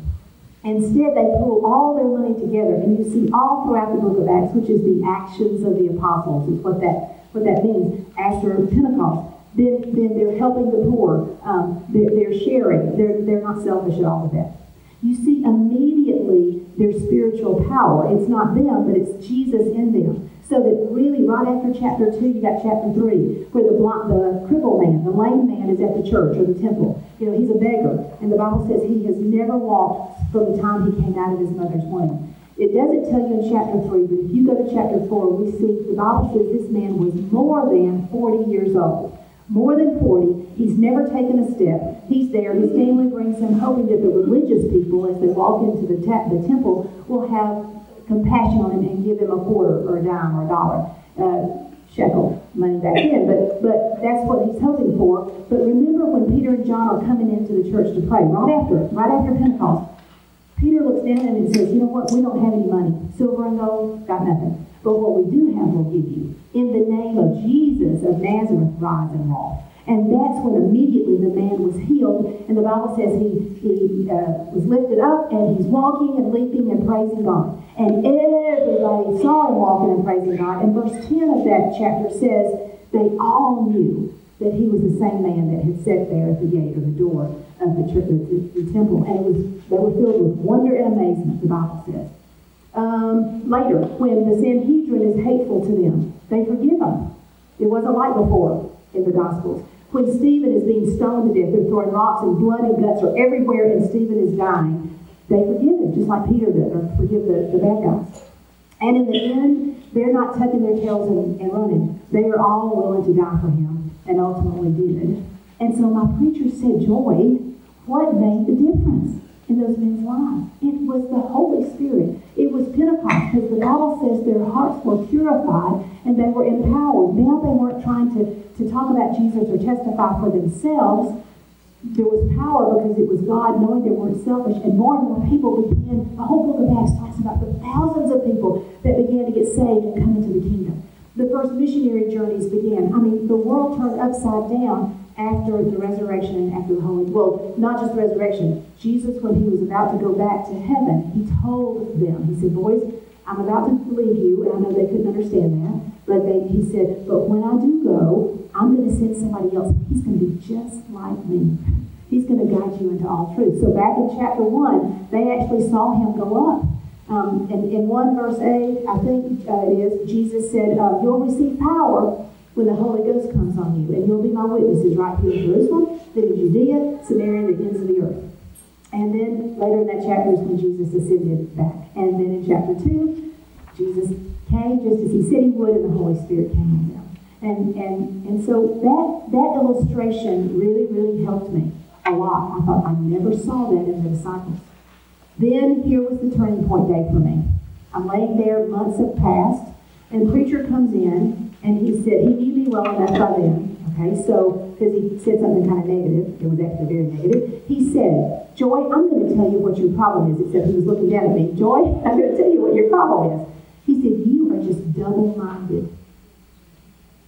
Instead, they pull all their money together, and you see all throughout the book of Acts, which is the actions of the apostles, is what that what that means. After Pentecost, then then they're helping the poor, um, they're, they're sharing, they're they're not selfish at all with that. You see immediately their spiritual power. It's not them, but it's Jesus in them. So that really, right after chapter 2, you got chapter 3, where the, blind, the crippled man, the lame man, is at the church or the temple. You know, he's a beggar. And the Bible says he has never walked from the time he came out of his mother's womb. It doesn't tell you in chapter 3, but if you go to chapter 4, we see the Bible says this man was more than 40 years old. More than 40. He's never taken a step. He's there. His family brings him, hoping that the religious people, as they walk into the, the temple, will have compassion on him and give him a quarter or a dime or a dollar. Uh, shekel money back then, but but that's what he's hoping for. But remember when Peter and John are coming into the church to pray, right after, right after Pentecost, Peter down and says, You know what? We don't have any money. Silver and gold, got nothing. But what we do have, we'll give you. In the name of Jesus of Nazareth, rise and walk. And that's when immediately the man was healed. And the Bible says he, he uh, was lifted up and he's walking and leaping and praising God. And everybody saw him walking and praising God. And verse 10 of that chapter says they all knew that he was the same man that had sat there at the gate or the door of the, church, the, the, temple. And it was they were filled with wonder and amazement, the Bible says. Um, later, when the Sanhedrin is hateful to them, they forgive them. It wasn't like before in the Gospels. When Stephen is being stoned to death, they're throwing rocks and blood and guts are everywhere, and Stephen is dying. They forgive him, just like Peter did, or forgive the, the bad guys. And in the end, they're not tucking their tails and, and running. They are all willing to die for him, and ultimately did. And so my preacher said, Joy, what made the difference? in those men's lives. It was the Holy Spirit. It was Pentecost because the Bible says their hearts were purified and they were empowered. Now they weren't trying to, to talk about Jesus or testify for themselves. There was power because it was God knowing they weren't selfish. And more and more people began, the whole book of Acts talks about the thousands of people that began to get saved and come into the kingdom. The first missionary journeys began. I mean, the world turned upside down after the resurrection and after the Holy, well, not just the resurrection. Jesus, when he was about to go back to heaven, he told them, he said, boys, I'm about to leave you, and I know they couldn't understand that, but they, he said, but when I do go, I'm going to send somebody else. He's going to be just like me. He's going to guide you into all truth. So back in chapter 1, they actually saw him go up. Um, and in 1 verse 8, I think uh, it is, Jesus said, uh, You'll receive power when the Holy Ghost comes on you, and you'll be my witnesses right here in Jerusalem, then in Judea, Samaria, and the ends of the earth. And then later in that chapter is when Jesus ascended back. And then in chapter 2, Jesus came just as he said he would, and the Holy Spirit came on them. And, and, and so that, that illustration really, really helped me a lot. I thought I never saw that in the disciples. Then here was the turning point day for me. I'm laying there, months have passed, and preacher comes in and he said, he knew me well enough by then, okay, so, because he said something kind of negative, it was actually very negative. He said, Joy, I'm going to tell you what your problem is, except he was looking down at me. Joy, I'm going to tell you what your problem is. He said, You are just double minded.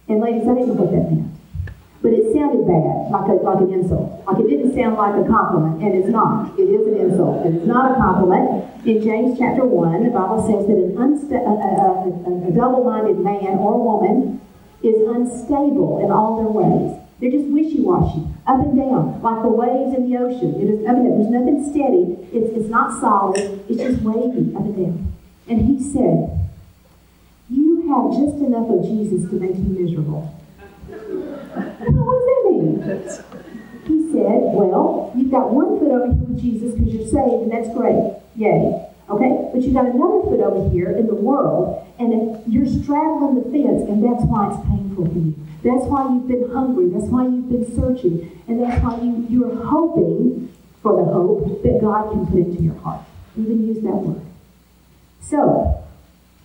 And ladies, I didn't know what that meant. Sounded bad, like, a, like an insult. Like it didn't sound like a compliment, and it's not. It is an insult. and It is not a compliment. In James chapter 1, the Bible says that an unsta- a, a, a, a double minded man or woman is unstable in all their ways. They're just wishy washy, up and down, like the waves in the ocean. It is and down. There's nothing steady. It's, it's not solid. It's just wavy up and down. And he said, You have just enough of Jesus to make you miserable what does that mean? He said, Well, you've got one foot over here with Jesus because you're saved, and that's great. Yay. Okay? But you've got another foot over here in the world, and you're straddling the fence, and that's why it's painful for you. That's why you've been hungry. That's why you've been searching. And that's why you, you're hoping for the hope that God can put into your heart. Even use that word. So,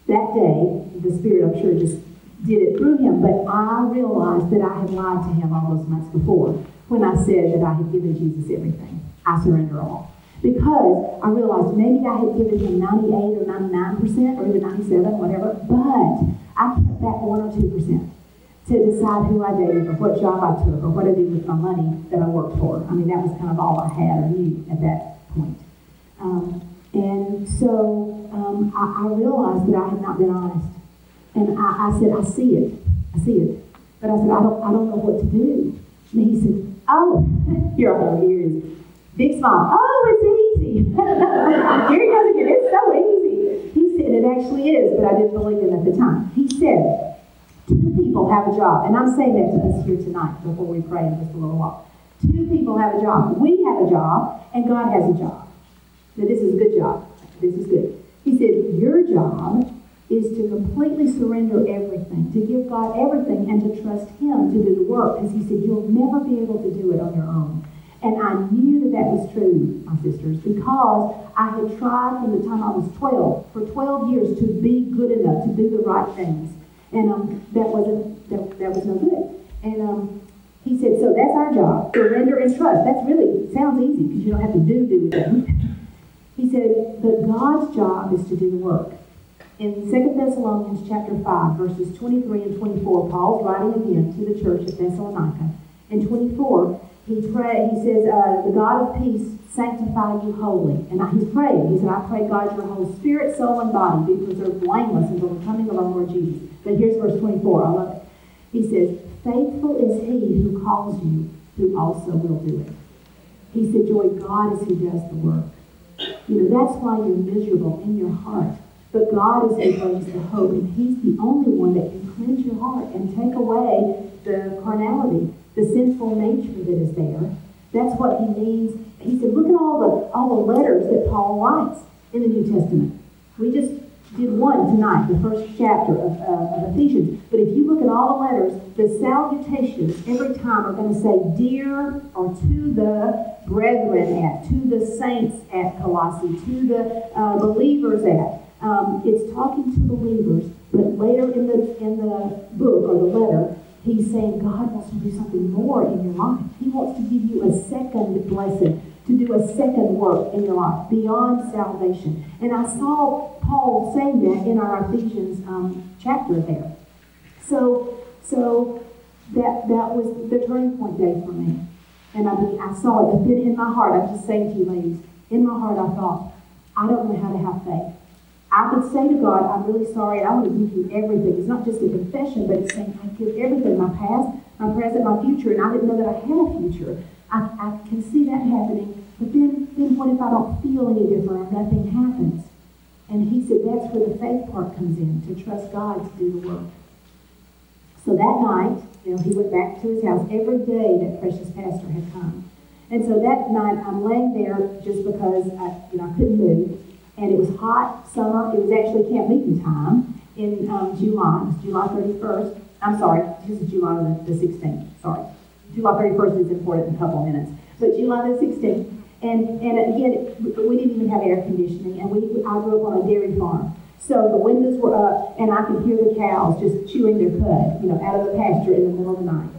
that day, the Spirit, I'm sure, just did it through him, but I realized that I had lied to him all those months before when I said that I had given Jesus everything. I surrender all. Because I realized maybe I had given him 98 or 99% or even 97, whatever, but I kept that 1 or 2% to decide who I dated or what job I took or what I did with my money that I worked for. I mean, that was kind of all I had or knew at that point. Um, and so um, I, I realized that I had not been honest. And I, I said, I see it. I see it. But I said, I don't, I don't know what to do. And he said, Oh, here I go. Here. Big smile. Oh, it's easy. here he goes again. It's so easy. He said, It actually is, but I didn't believe him at the time. He said, Two people have a job. And I'm saying that to us here tonight before we pray in just a little while. Two people have a job. We have a job, and God has a job. Now, this is a good job. This is good. He said, Your job is to completely surrender everything, to give God everything, and to trust Him to do the work. Because He said, You'll never be able to do it on your own. And I knew that that was true, my sisters, because I had tried from the time I was 12, for 12 years, to be good enough, to do the right things. And um, that wasn't, that, that was no good. And um, he said, so that's our job, surrender and trust. That's really, sounds easy because you don't have to do, do things. he said, but God's job is to do the work in 2 Thessalonians chapter 5, verses 23 and 24, Paul's writing again to the church at Thessalonica. In 24, he pray, he says, uh, the God of peace sanctify you wholly. And he's praying. He said, I pray God your whole spirit, soul, and body be preserved blameless until the coming of our Lord Jesus. But here's verse 24. I love it. He says, Faithful is he who calls you, who also will do it. He said, Joy, God is who does the work. You know, that's why you're miserable in your heart but God is who brings the hope, and He's the only one that can cleanse your heart and take away the carnality, the sinful nature that is there. That's what He means. He said, look at all the all the letters that Paul writes in the New Testament. We just did one tonight, the first chapter of, uh, of Ephesians. But if you look at all the letters, the salutations every time are going to say dear or to the brethren at, to the saints at Colossae, to the uh, believers at. Um, it's talking to believers, but later in the in the book or the letter, he's saying God wants to do something more in your life. He wants to give you a second blessing to do a second work in your life beyond salvation. And I saw Paul saying that in our Ephesians um, chapter there. So, so that that was the turning point day for me. And I mean, I saw it, but then in my heart, I'm just saying to you ladies, in my heart I thought, I don't know how to have faith. I could say to God, I'm really sorry, I want to give you everything. It's not just a confession, but it's saying I give everything, my past, my present, my future, and I didn't know that I had a future. I, I can see that happening, but then, then what if I don't feel any different or nothing happens? And he said that's where the faith part comes in, to trust God to do the work. So that night, you know, he went back to his house every day that precious pastor had come. And so that night, I'm laying there just because I, you know, I couldn't move. And it was hot summer. It was actually camp meeting time in um, July. It was July 31st. I'm sorry, this is July the, the 16th. Sorry. July 31st is important in a couple of minutes. But July the 16th, and, and again, we didn't even have air conditioning, and we, I grew up on a dairy farm. So the windows were up, and I could hear the cows just chewing their cud, you know, out of the pasture in the middle of the night.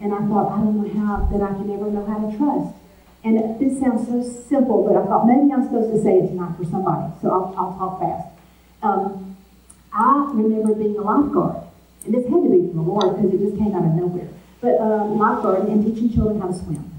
And I thought, I don't know how that I can ever know how to trust. And this sounds so simple, but I thought maybe I'm supposed to say it tonight for somebody, so I'll, I'll talk fast. Um, I remember being a lifeguard, and this had to be from the Lord because it just came out of nowhere but um, lifeguard and teaching children how to swim.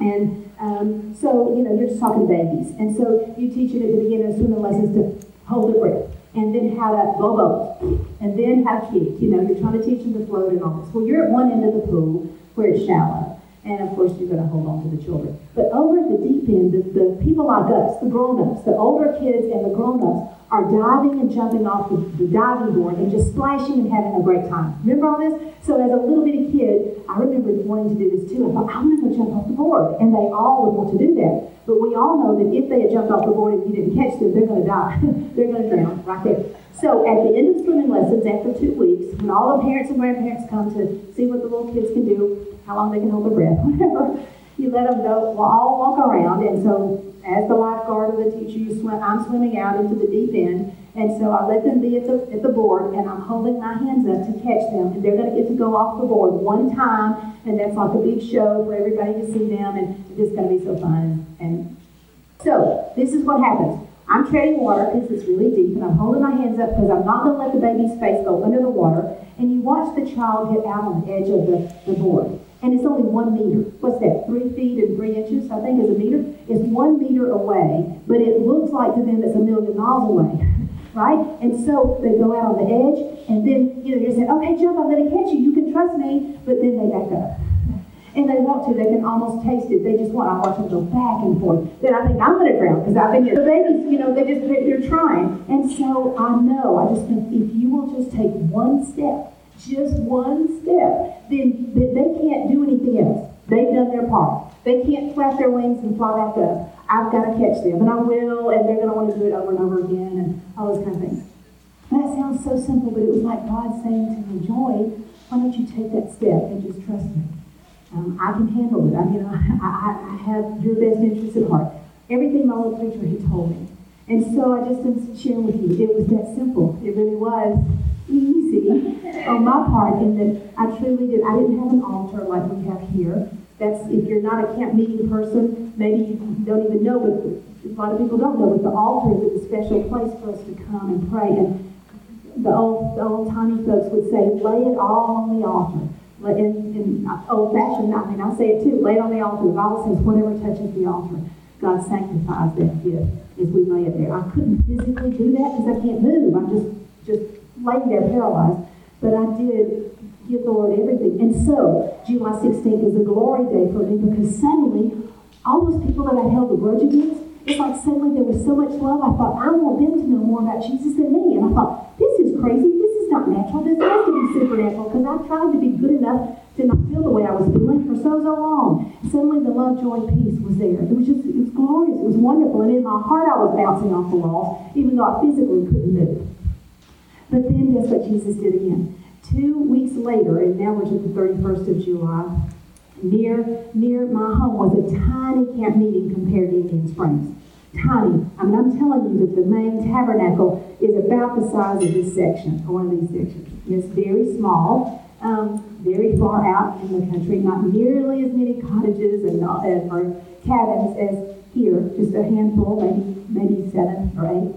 And um, so, you know, you're just talking babies. And so you teach it at the beginning of swimming lessons to hold their breath, and then how to go boat, and then how to kick. You know, you're trying to teach them to float and all this. Well, you're at one end of the pool where it's shallow. And of course, you're going to hold on to the children. But over at the deep end, the, the people like us, the grown ups, the older kids and the grown ups, are diving and jumping off the, the, diving board and just splashing and having a great time. Remember all this? So as a little bitty kid, I remember wanting to do this too. I thought, I'm going to go jump off the board. And they all would want to do that. But we all know that if they had jumped off the board and you didn't catch them, they're going to die. they're going to drown right there. So at the end of swimming lessons, after two weeks, when all the parents and grandparents come to see what the little kids can do, how long they can hold their breath, whatever, you let them go, we'll all walk around. And so as the lifeguard or the teacher, you swim, I'm swimming out into the deep end. And so I let them be at the, at the board, and I'm holding my hands up to catch them. And they're going to get to go off the board one time, and that's like a big show for everybody to see them, and it's going to be so fun. And so this is what happens. I'm treading water because it's really deep, and I'm holding my hands up because I'm not going to let the baby's face go under the water. And you watch the child get out on the edge of the, the board and it's only one meter. What's that? Three feet and three inches, I think, is a meter. It's one meter away, but it looks like to them it's a million miles away, right? And so they go out on the edge, and then you know you say, "Okay, jump! I'm going to catch you. You can trust me." But then they back up. And they want to, they can almost taste it. They just want, I watch them go back and forth. Then I think I'm going to drown because I've been. The babies, you know, they just, they're trying. And so I know, I just think if you will just take one step, just one step, then they can't do anything else. They've done their part. They can't flap their wings and fly back up. I've got to catch them, and I will, and they're going to want to do it over and over again, and all those kind of things. That sounds so simple, but it was like God saying to me, Joy, why don't you take that step and just trust me? Um, I can handle it. I mean, I, I, I have your best interests at heart. Everything my old preacher had told me. And so I just am sharing with you. It was that simple. It really was easy on my part in that I truly did. I didn't have an altar like we have here. That's if you're not a camp meeting person, maybe you don't even know, but a lot of people don't know. But the altar is a special place for us to come and pray. And the old, the old timey folks would say, lay it all on the altar. In, in old fashioned, I mean, I say it too, lay on the altar. The Bible says, whatever touches the altar, God sanctifies that gift as we lay it there. I couldn't physically do that because I can't move. I'm just, just laying there paralyzed. But I did give the Lord everything. And so, July 16th is a glory day for me because suddenly, all those people that I held a grudge against, it's like suddenly there was so much love. I thought, I want them to know more about Jesus than me. And I thought, this is crazy. This is not natural. This has to be supernatural because I've tried to be good enough to not feel the way I was feeling for so, so long. Suddenly the love, joy, peace was there. It was just, it was glorious. It was wonderful. And in my heart, I was bouncing off the walls, even though I physically couldn't move. But then guess what Jesus did again? Two weeks later, and now we're to the 31st of July, near near my home was a tiny camp meeting compared to Indian Springs. Tiny. I mean, I'm telling you that the main tabernacle is about the size of this section, or one of these sections. It's very small, um, very far out in the country, not nearly as many cottages and not, uh, or cabins as here, just a handful, maybe maybe seven or eight.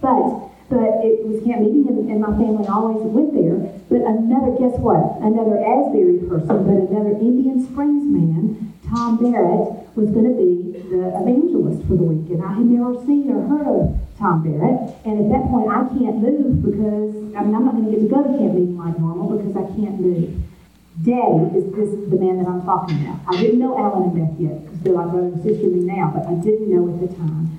But but it was camp meeting, and, and my family always went there. But another, guess what? Another Asbury person, but another Indian Springs man, Tom Barrett, was going to be the evangelist for the weekend. I had never seen or heard of Tom Barrett. And at that point, I can't move because, I mean, I'm not going to get to go to camp meeting like normal because I can't move. Daddy is this the man that I'm talking about. I didn't know Alan and Beth yet because they're like brother and sister to me now, but I didn't know at the time.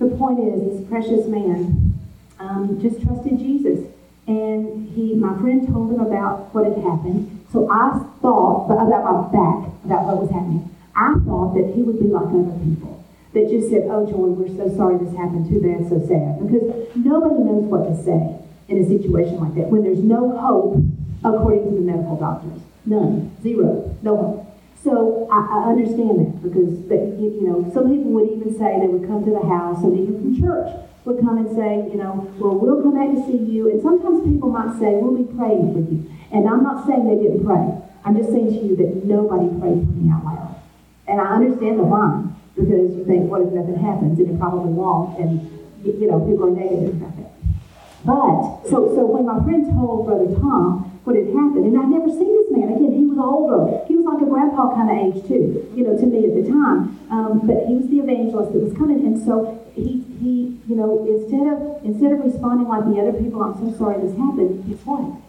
The point is, this precious man um, just trusted Jesus. And he, my friend told him about what had happened. So I thought about my back, about what was happening. I thought that he would be like other people that just said, "Oh, Joy, we're so sorry this happened. Too bad, so sad." Because nobody knows what to say in a situation like that when there's no hope, according to the medical doctors. None, zero, no hope. So I, I understand that because you know some people would even say they would come to the house and even from church would come and say, you know, well, we'll come back to see you. And sometimes people might say, we'll be praying for you. And I'm not saying they didn't pray. I'm just saying to you that nobody prayed for me out loud. And I understand the why, because you think, what if nothing happens? And it probably won't. And, you know, people are negative about that. But, so, so when my friend told Brother Tom what had happened, and I'd never seen this man, again, he was older. He was like a grandpa kind of age, too, you know, to me at the time. Um, but he was the evangelist that was coming. And so he, he, you know, instead of instead of responding like the other people, I'm so sorry this happened. Guess what?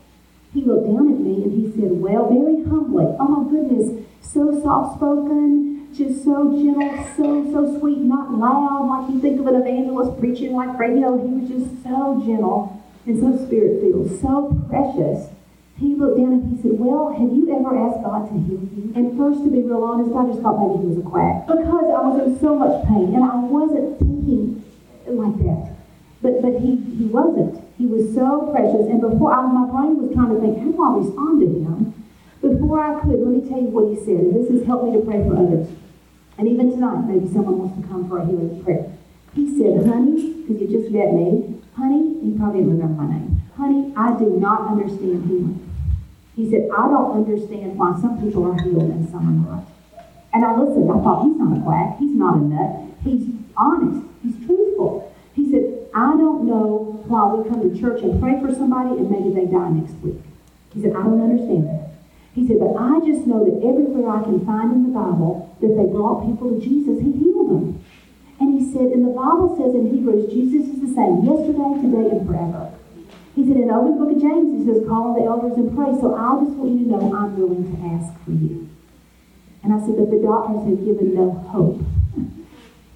He looked down at me and he said, "Well, very humbly. Oh my goodness, so soft spoken, just so gentle, so so sweet, not loud like you think of an evangelist preaching like radio. He was just so gentle and so spirit filled, so precious." He looked down and he said, Well, have you ever asked God to heal you? And first, to be real honest, I just thought maybe he was a quack because I was in so much pain and I wasn't thinking like that. But, but he, he wasn't. He was so precious. And before I, my brain was trying to think, how do I respond to him? Before I could, let me tell you what he said. And this has helped me to pray for others. And even tonight, maybe someone wants to come for a healing prayer. He said, honey, because you just met me, honey, he probably didn't remember my name. Honey, I do not understand healing. He said, I don't understand why some people are healed and some are not. And I listened. I thought, he's not a quack. He's not a nut. He's honest. He's truthful. He said, I don't know why we come to church and pray for somebody and maybe they die next week. He said, I don't understand that. He said, but I just know that everywhere I can find in the Bible that they brought people to Jesus, he healed them. And he said, and the Bible says in Hebrews, Jesus is the same yesterday, today, and forever. He said, in the book of James, he says, call the elders and pray. So I just want you to know I'm willing to ask for you. And I said, but the doctors have given no hope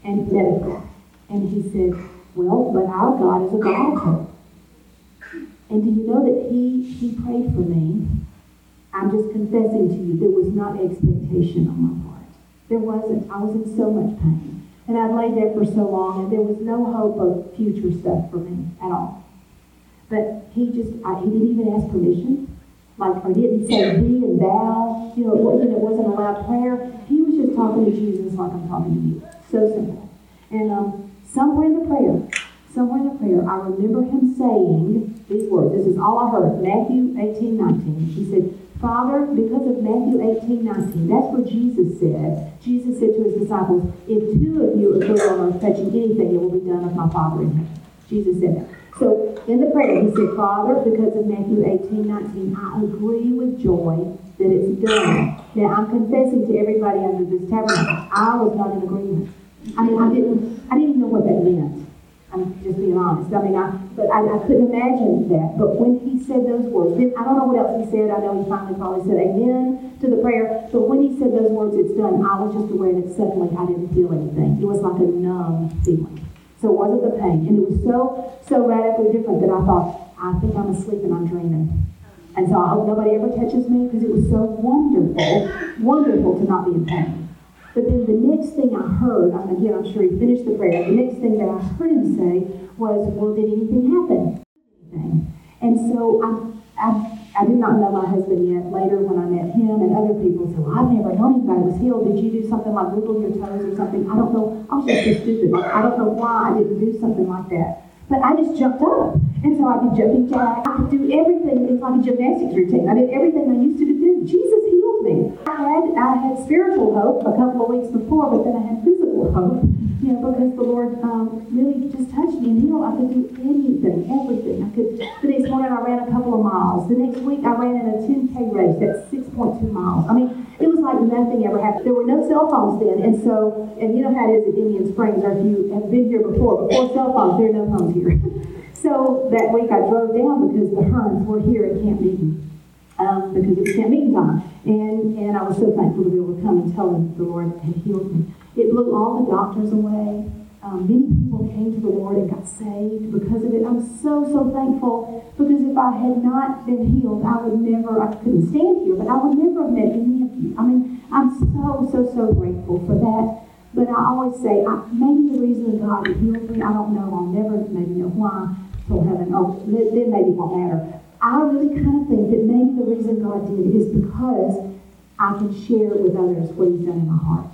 and medical. And he said, well, but our God is a God of hope. And do you know that he, he prayed for me? I'm just confessing to you, there was not expectation on my part. There wasn't. I was in so much pain. And I'd laid there for so long, and there was no hope of future stuff for me at all. But he just, I, he didn't even ask permission. Like, or didn't say thee and thou. You know, it wasn't, it wasn't a loud prayer. He was just talking to Jesus like I'm talking to you. So simple. And um, somewhere in the prayer, somewhere in the prayer, I remember him saying these words. This is all I heard. Matthew 18, 19. He said, Father, because of Matthew 18, 19, that's what Jesus said. Jesus said to his disciples, If two of you agree on earth touching anything, it will be done of my Father in heaven. Jesus said that. So in the prayer, he said, Father, because of Matthew 18, 19, I agree with Joy that it's done. Now, I'm confessing to everybody under this tabernacle, I was not in agreement. I mean, I didn't, I didn't know what that meant. I'm just being honest. I mean, I, but I, I couldn't imagine that. But when he said those words, then I don't know what else he said. I know he finally probably said amen to the prayer. But when he said those words, it's done, I was just aware that suddenly I didn't feel anything. It was like a numb feeling. So it wasn't the pain. And it was so, so radically different that I thought, I think I'm asleep and I'm dreaming. And so I hope nobody ever touches me because it was so wonderful, wonderful to not be in pain. But then the next thing I heard, again, I'm sure he finished the prayer, the next thing that I heard him say was, Well, did anything happen? And so I, I, I did not know my husband yet. Later, when I met him and other people said, well, I've never known anybody was healed. Did you do something like wiggle your toes or something? I don't know. I was just so stupid. I don't know why I didn't do something like that. But I just jumped up. And so I did jumping jack. I could do everything. It's like a gymnastics routine. I did everything I used to do. Jesus healed me. I had, I had spiritual hope a couple of weeks before, but then I had physical hope you know, because the Lord um, really just touched me and healed. I could do anything, everything. I could. The next morning I ran a couple of miles. The next week I ran in a 10k race. That's 6.2 miles. I mean, it was like nothing ever happened. There were no cell phones then, and so, and you know how it is at Indian Springs, or if you have been here before, before cell phones, there are no phones here. so that week I drove down because the Hearns were here at Camp Meeting. Um, because it was camp meeting time. And, and I was so thankful to be able to come and tell them the Lord had healed me. It blew all the doctors away. Um, many people came to the Lord and got saved because of it. I'm so, so thankful because if I had not been healed, I would never, I couldn't stand here, but I would never have met any of you. I mean, I'm so, so, so grateful for that. But I always say, I, maybe the reason God healed me, I don't know, I'll never maybe know why till heaven, or then maybe it won't matter. I really kind of think that maybe the reason God did is because I can share with others what He's done in my heart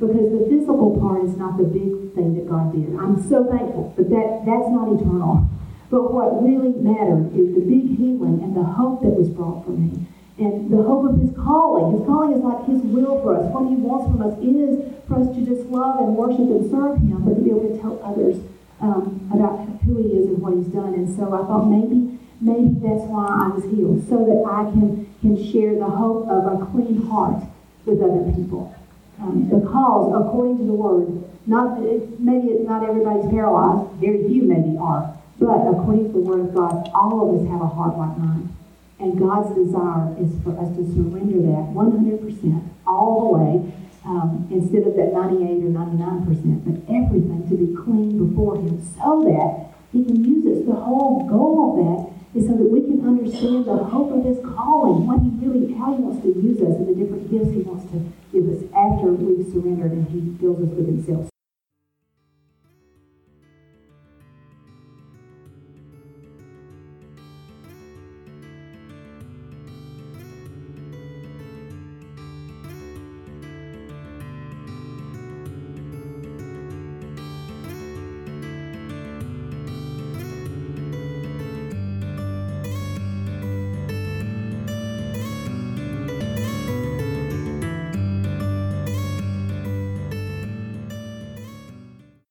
because the physical part is not the big thing that God did. I'm so thankful, but that, that's not eternal. But what really mattered is the big healing and the hope that was brought for me. And the hope of his calling. His calling is like his will for us. What he wants from us is for us to just love and worship and serve him, but to be able to tell others um, about who he is and what he's done. And so I thought maybe maybe that's why I was healed, so that I can, can share the hope of a clean heart with other people um, because according to the word, not maybe it's not everybody's paralyzed, very few maybe are, but according to the word of God, all of us have a heart like mine. And God's desire is for us to surrender that 100% all the way, um, instead of that 98 or 99%, but everything to be clean before Him so that He can use us. The whole goal of that is so that we can understand the hope of his calling, what he really, how he wants to use us and the different gifts he wants to give us after we've surrendered and he fills us with himself.